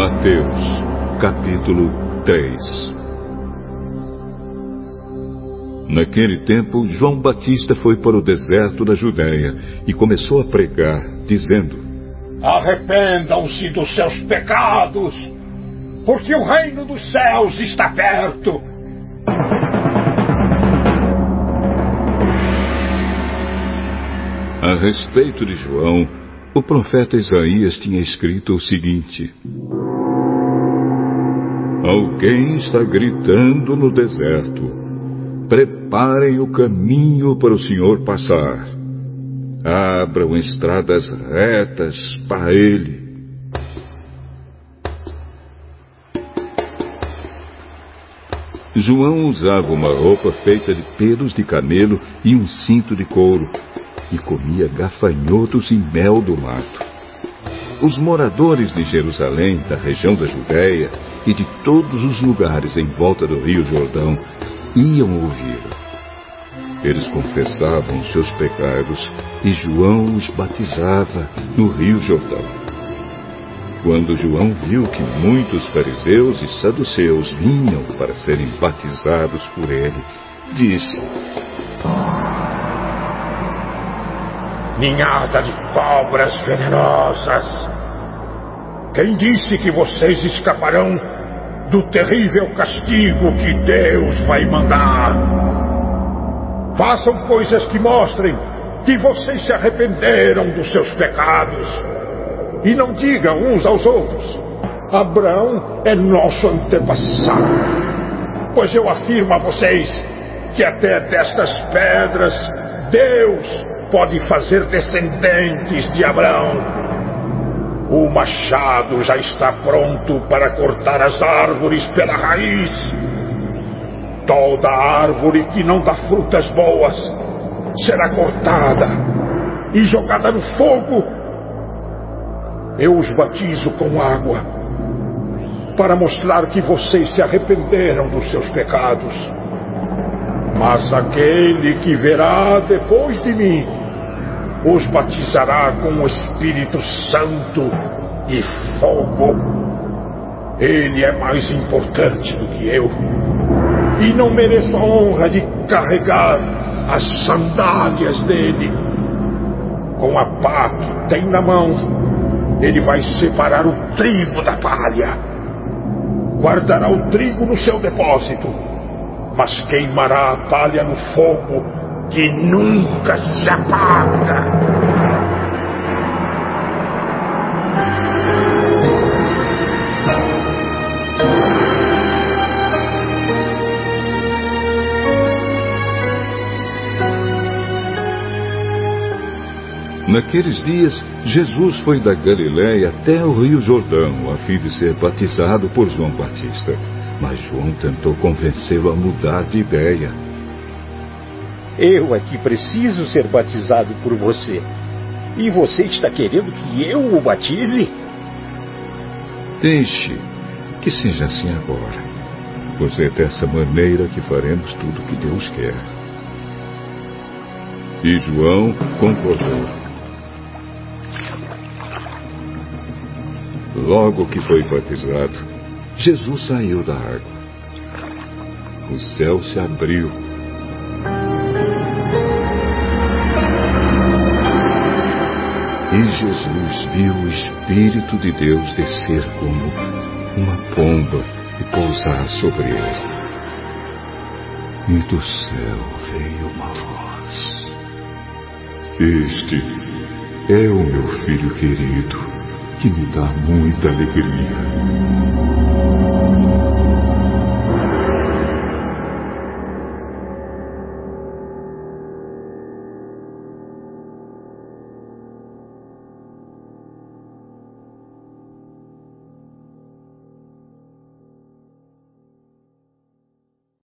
Mateus, capítulo 3 Naquele tempo, João Batista foi para o deserto da Judéia e começou a pregar, dizendo: Arrependam-se dos seus pecados, porque o reino dos céus está perto. A respeito de João, o profeta Isaías tinha escrito o seguinte: Alguém está gritando no deserto: Preparem o caminho para o Senhor passar. Abram estradas retas para ele. João usava uma roupa feita de pelos de camelo e um cinto de couro e comia gafanhotos e mel do mato. Os moradores de Jerusalém, da região da Judéia e de todos os lugares em volta do Rio Jordão iam ouvi-lo. Eles confessavam seus pecados e João os batizava no Rio Jordão. Quando João viu que muitos fariseus e saduceus vinham para serem batizados por ele, disse: ninhada de cobras venenosas. Quem disse que vocês escaparão do terrível castigo que Deus vai mandar? Façam coisas que mostrem que vocês se arrependeram dos seus pecados. E não digam uns aos outros: Abraão é nosso antepassado. Pois eu afirmo a vocês que até destas pedras Deus pode fazer descendentes de Abraão. O machado já está pronto para cortar as árvores pela raiz. Toda árvore que não dá frutas boas será cortada e jogada no fogo. Eu os batizo com água para mostrar que vocês se arrependeram dos seus pecados. Mas aquele que verá depois de mim os batizará com o Espírito Santo e fogo. Ele é mais importante do que eu. E não mereço a honra de carregar as sandálias dele. Com a pá que tem na mão, ele vai separar o trigo da palha. Guardará o trigo no seu depósito, mas queimará a palha no fogo que nunca se apaga. Naqueles dias, Jesus foi da Galiléia até o Rio Jordão, a fim de ser batizado por João Batista. Mas João tentou convencê-lo a mudar de ideia. Eu é que preciso ser batizado por você. E você está querendo que eu o batize? Deixe que seja assim agora. Pois é dessa maneira que faremos tudo o que Deus quer. E João concordou. Logo que foi batizado, Jesus saiu da água. O céu se abriu E Jesus viu o Espírito de Deus descer como uma pomba e pousar sobre ele. E do céu veio uma voz: Este é o meu filho querido, que me dá muita alegria.